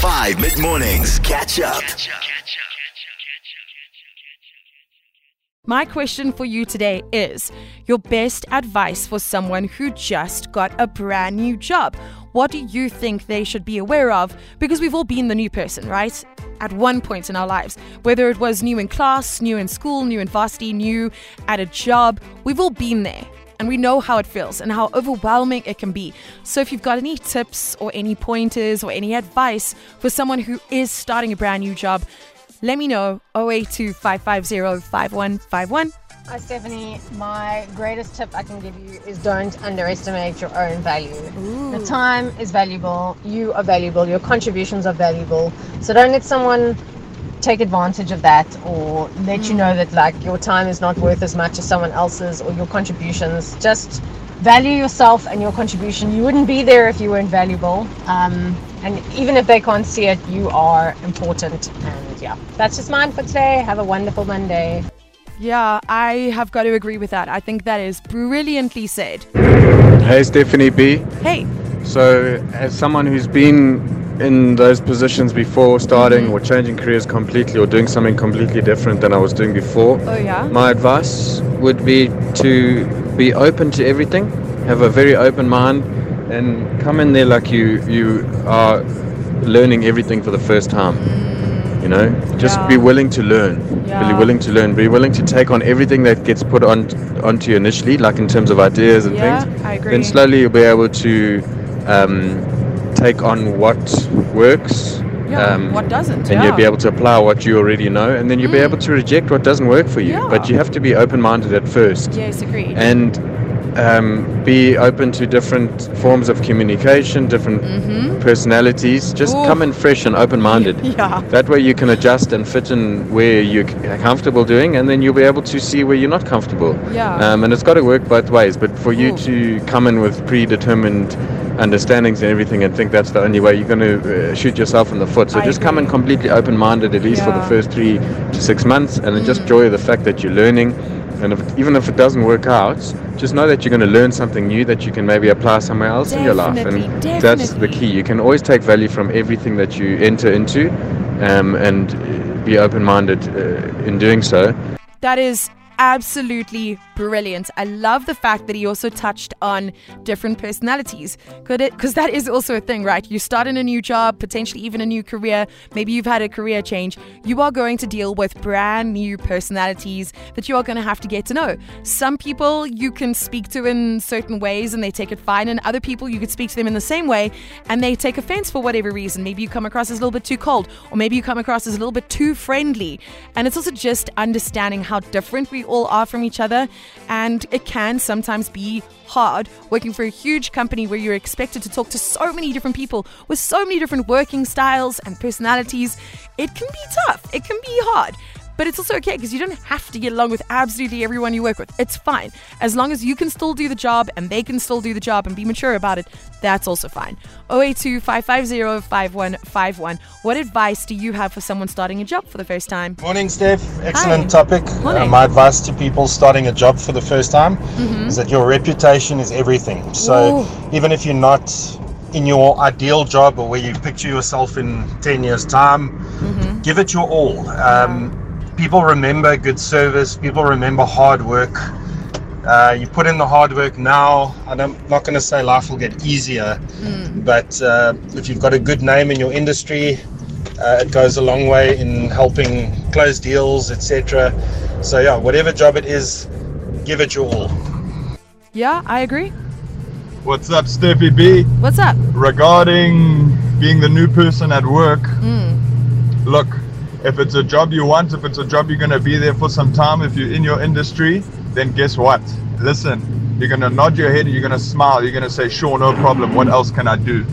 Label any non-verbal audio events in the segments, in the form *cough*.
5 mid mornings. Catch up. My question for you today is your best advice for someone who just got a brand new job. What do you think they should be aware of? Because we've all been the new person, right? At one point in our lives, whether it was new in class, new in school, new in varsity, new at a job, we've all been there and we know how it feels and how overwhelming it can be. So, if you've got any tips or any pointers or any advice for someone who is starting a brand new job, let me know 082 550 5151. Hi, Stephanie. My greatest tip I can give you is don't underestimate your own value. The time is valuable, you are valuable, your contributions are valuable. So don't let someone take advantage of that or let you know that like your time is not worth as much as someone else's or your contributions. Just value yourself and your contribution. You wouldn't be there if you weren't valuable. Um, and even if they can't see it, you are important. And yeah, that's just mine for today. Have a wonderful Monday. Yeah, I have got to agree with that. I think that is brilliantly said. Hey, Stephanie B. Hey, So, as someone who's been in those positions before, starting or changing careers completely or doing something completely different than I was doing before, oh yeah? my advice would be to be open to everything, have a very open mind, and come in there like you you are learning everything for the first time. You know, just Yeah. be willing to learn. Yeah. Be willing to learn. Be willing to take on everything that gets put on onto you initially, like in terms of ideas and Yeah, things. I agree. Then slowly you'll be able to um, take on what works. Yeah, um, what doesn't? and you'll be able to apply what you already know, and then you'll be able to reject what doesn't work for you. Yeah. But you have to be open-minded at first, Yes, agreed. and um, be open to different forms of communication, different personalities. Just Mm-hmm. Ooh. come in fresh and open-minded. *laughs* yeah. That way you can adjust and fit in where you're comfortable doing, and then you'll be able to see where you're not comfortable. Yeah. Um, and it's got to work both ways. But for you to come in with predetermined understandings and everything and think that's the only way, you're going to uh, shoot yourself in the foot. So I just come in completely open-minded, at least for the Mm. first three to six months, and then just enjoy the fact that you're learning. And if, even if it doesn't work out, just know that you're going to learn something new that you can maybe apply somewhere else in your life. Definitely, And that's the key. You can always take value from everything that you enter into, um, and uh, be open-minded uh, in doing so. That is absolutely brilliant. I love the fact that he also touched on different personalities. Could it because that is also a thing, right? You start in a new job, potentially even a new career, maybe you've had a career change. You are going to deal with brand new personalities that you are going to have to get to know. Some people you can speak to in certain ways and they take it fine, and other people you could speak to them in the same way and they take offense for whatever reason. Maybe you come across as a little bit too cold, or maybe you come across as a little bit too friendly. And it's also just understanding how different we all are from each other. And it can sometimes be hard working for a huge company where you're expected to talk to so many different people with so many different working styles and personalities. It can be tough, it can be hard. But it's also okay because you don't have to get along with absolutely everyone you work with. It's fine. As long as you can still do the job and they can still do the job and be mature about it, that's also fine. 082 550 5151. What advice do you have for someone starting a job for the first time? Morning, Steph. Excellent Hi. topic. Uh, my advice to people starting a job for the first time is that your reputation is everything. So Ooh. even if you're not in your ideal job or where you picture yourself in 10 years' time, give it your all. Um, people remember good service, people remember hard work. Uh, you put in the hard work now, and I'm not going to say life will get easier, but uh, if you've got a good name in your industry, uh, it goes a long way in helping close deals, etc. So yeah, whatever job it is, give it your all. Yeah, I agree. What's up, Steffi B? What's up? Regarding being the new person at work, look, if it's a job you want, if it's a job you're going to be there for some time, if you're in your industry, then guess what? Listen, you're going to nod your head, you're going to smile, you're going to say, sure, no problem, what else can I do?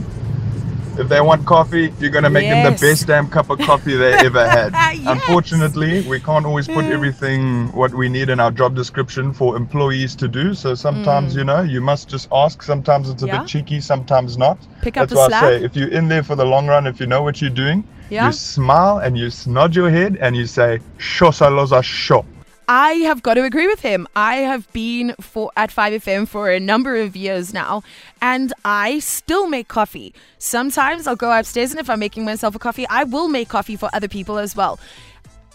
If they want coffee, you're going to make them the best damn cup of coffee they ever had. *laughs* Yes. Unfortunately, we can't always put everything what we need in our job description for employees to do. So sometimes, you know, you must just ask. Sometimes it's a Mm. Yeah. bit cheeky, sometimes not. Pick up That's the why slack. I say if you're in there for the long run, if you know what you're doing, Yeah. you smile and you nod your head and you say, Shosaloza sho. I have got to agree with him. I have been for at 5FM for a number of years now, and I still make coffee. Sometimes I'll go upstairs, and if I'm making myself a coffee, I will make coffee for other people as well.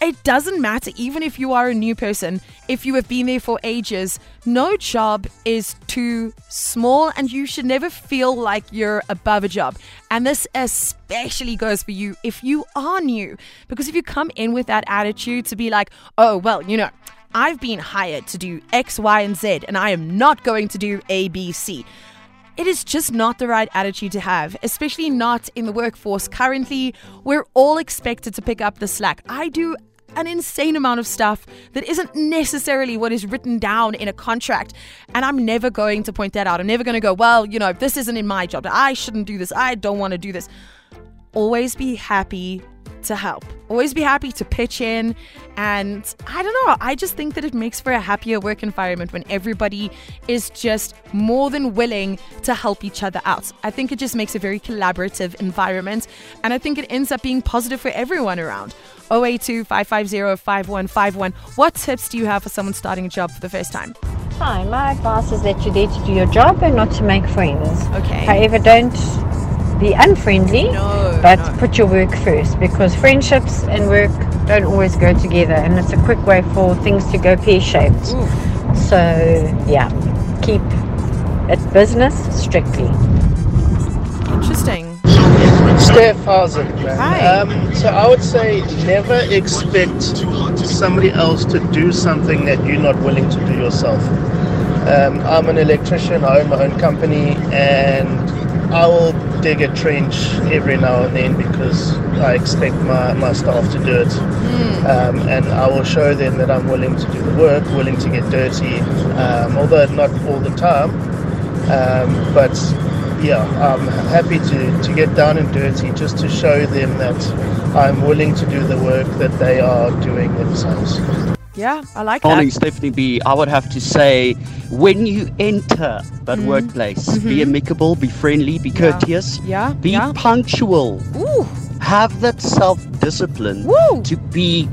It doesn't matter, even if you are a new person, if you have been there for ages, no job is too small, and you should never feel like you're above a job. And this especially goes for you if you are new, because if you come in with that attitude to be like, oh, well, you know, I've been hired to do X, Y, and Z, and I am not going to do A, B, C it is just not the right attitude to have, especially not in the workforce. Currently, we're all expected to pick up the slack. I do an insane amount of stuff that isn't necessarily what is written down in a contract. And I'm never going to point that out. I'm never going to go, well, you know, this isn't in my job. I shouldn't do this. I don't want to do this. Always be happy to help. Always be happy to pitch in. And I don't know, I just think that it makes for a happier work environment when everybody is just more than willing to help each other out. I think it just makes a very collaborative environment. And I think it ends up being positive for everyone around. 082 550 5151. What tips do you have for someone starting a job for the first time? Hi, my advice is that you're there to do your job and not to make friends. Okay. However, don't be unfriendly, No, but no. put your work first because friendships and work don't always go together, and it's a quick way for things to go pear shaped. So, yeah, keep it business strictly. Interesting. Steph, how's it, man? Hi. Um, so I would say never expect somebody else to do something that you're not willing to do yourself. Um, I'm an electrician, I own my own company, and I will dig a trench every now and then because I expect my, my staff to do it. Um, and I will show them that I'm willing to do the work, willing to get dirty, um, although not all the time. Um, but yeah, I'm happy to, to get down and dirty just to show them that I'm willing to do the work that they are doing themselves. Yeah, I like Morning, that. Stephanie B. I would have to say, when you enter that mm-hmm. workplace, be mm-hmm. amicable, be friendly, be courteous, Yeah, be yeah. punctual, Ooh, have that self discipline to be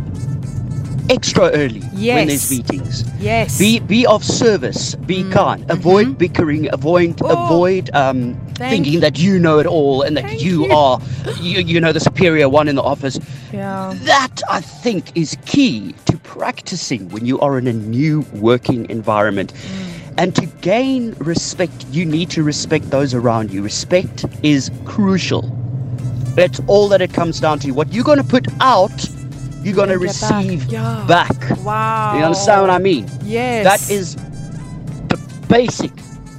extra early when Yes. there's meetings. yes. Be be of service. Be kind. Avoid bickering. Avoid Mm-hmm. Oh, avoid um, thinking that you know it all and that you, you. are you, you know the superior one in the office. yeah. That I think is key to practicing when you are in a new working environment. And to gain respect, you need to respect those around you. Respect is crucial. That's all that it comes down to. What you're going to put out, you're going to Gonna back. receive Yeah. back. Wow. You understand what I mean? Yes. That is the basic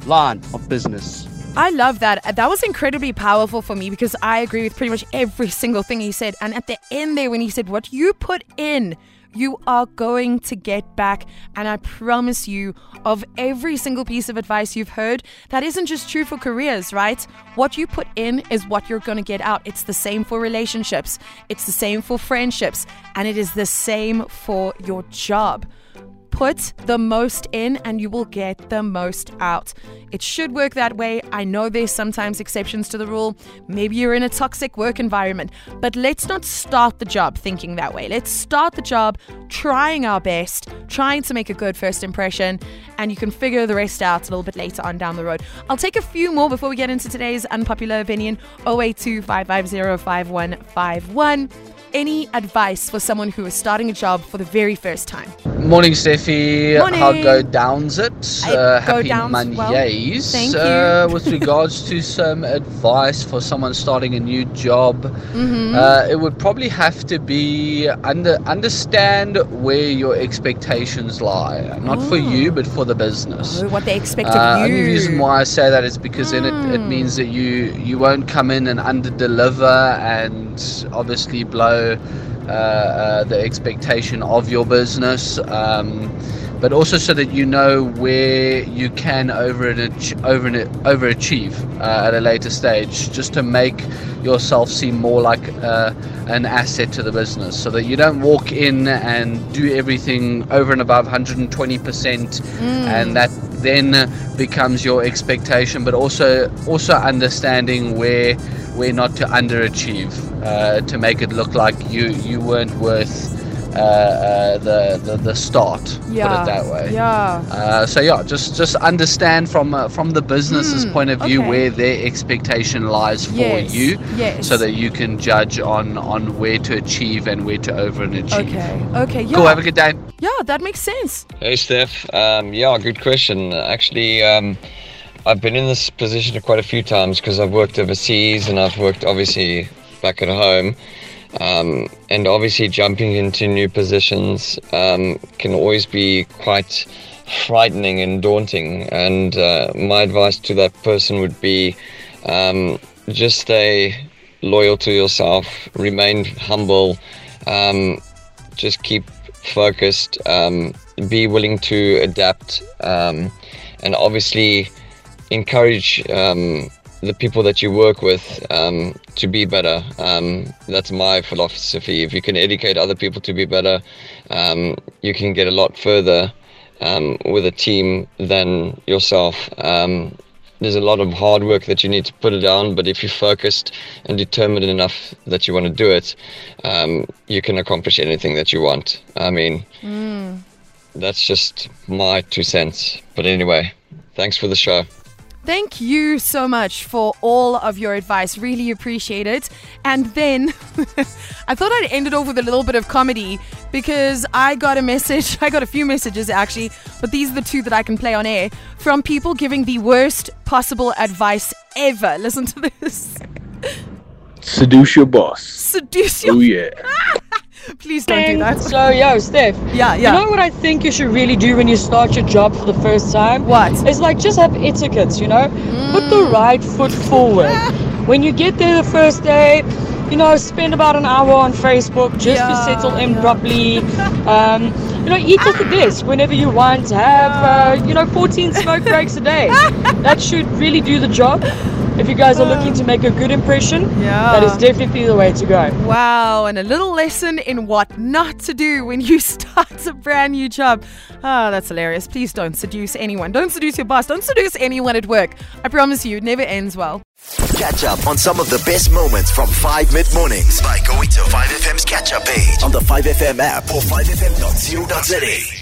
line of business. I love that. Uh, that was incredibly powerful for me because I agree with pretty much every single thing he said. And at the end there, when he said, What you put in, you are going to get back. And I promise you, of every single piece of advice you've heard, that isn't just true for careers, right? What you put in is what you're going to get out. It's the same for relationships, it's the same for friendships, and it is the same for your job. Put the most in and you will get the most out. It should work that way. I know there's sometimes exceptions to the rule. Maybe you're in a toxic work environment, but let's not start the job thinking that way. Let's start the job trying our best, trying to make a good first impression, and you can figure the rest out a little bit later on down the road. I'll take a few more before we get into today's unpopular opinion 082 550 5151. Any advice for someone who is starting a job for the very first time? Morning, Steffi. Morning. How go downs it? Uh, go happy downs well. Mondays. Thank Uh, you. *laughs* with regards to some advice for someone starting a new job, Mm-hmm. uh, it would probably have to be under understand where your expectations lie. Not for you, but for the business. Oh, what they expect Uh, of you. only reason why I say that is because then it, it means that you you won't come in and under deliver and obviously blow uh, uh, the expectation of your business. Um, but also so that you know where you can over and ach- over and overachieve uh, at a later stage, just to make yourself seem more like uh, an asset to the business, so that you don't walk in and do everything over and above 120%, and that then becomes your expectation. But also also understanding where where not to underachieve, uh, to make it look like you you weren't worth uh, uh, the, the the start. Yeah. Put it that way. Yeah. Uh, so yeah, just just understand from uh, from the business's Hmm, point of view okay. where their expectation lies for Yes, you, yes. so that you can judge on on where to achieve and where to over and achieve. Okay. Okay. Yeah. Cool. Have a good day. yeah, that makes sense. Hey Steph, um, yeah, good question. Actually, um, I've been in this position quite a few times because I've worked overseas and I've worked obviously back at home. Um, and obviously, jumping into new positions um, can always be quite frightening and daunting. And uh, my advice to that person would be um, just stay loyal to yourself, remain humble, um, just keep focused, um, be willing to adapt, um, and obviously encourage the people that you work with um, to be better. Um, that's my philosophy. If you can educate other people to be better, um, you can get a lot further um, with a team than yourself. Um, there's a lot of hard work that you need to put it down, but if you're focused and determined enough that you want to do it, um, you can accomplish anything that you want. I mean, that's just my two cents. But anyway, thanks for the show. Thank you so much for all of your advice. Really appreciate it. And then *laughs* I thought I'd end it off with a little bit of comedy because I got a message. *laughs* I got a few messages actually, but these are the two that I can play on air from people giving the worst possible advice ever. Listen to this. Seduce your boss. Seduce your. Oh yeah. *laughs* Ah! Please don't do that. So, yo, Steph. Yeah, *laughs* yeah. You know what I think you should really do when you start your job for the first time? What? It's like just have etiquette, you know? Put the right foot forward. *laughs* when you get there the first day, you know, spend about an hour on Facebook just Yeah, to settle in properly. *laughs* Um, you know, eat at the desk whenever you want. Have, uh, you know, 14 smoke breaks a day. that should really do the job. If you guys are looking to make a good impression, Yeah. that is definitely the way to go. Wow, and a little lesson in what not to do when you *laughs* start a brand new job. Ah, that's hilarious. Please don't seduce anyone. Don't seduce your boss. Don't seduce anyone at work. I promise you, it never ends well. Catch up on some of the best moments from 5 mid mornings by going to 5FM's catch up page on the 5FM app or 5FM.co.za.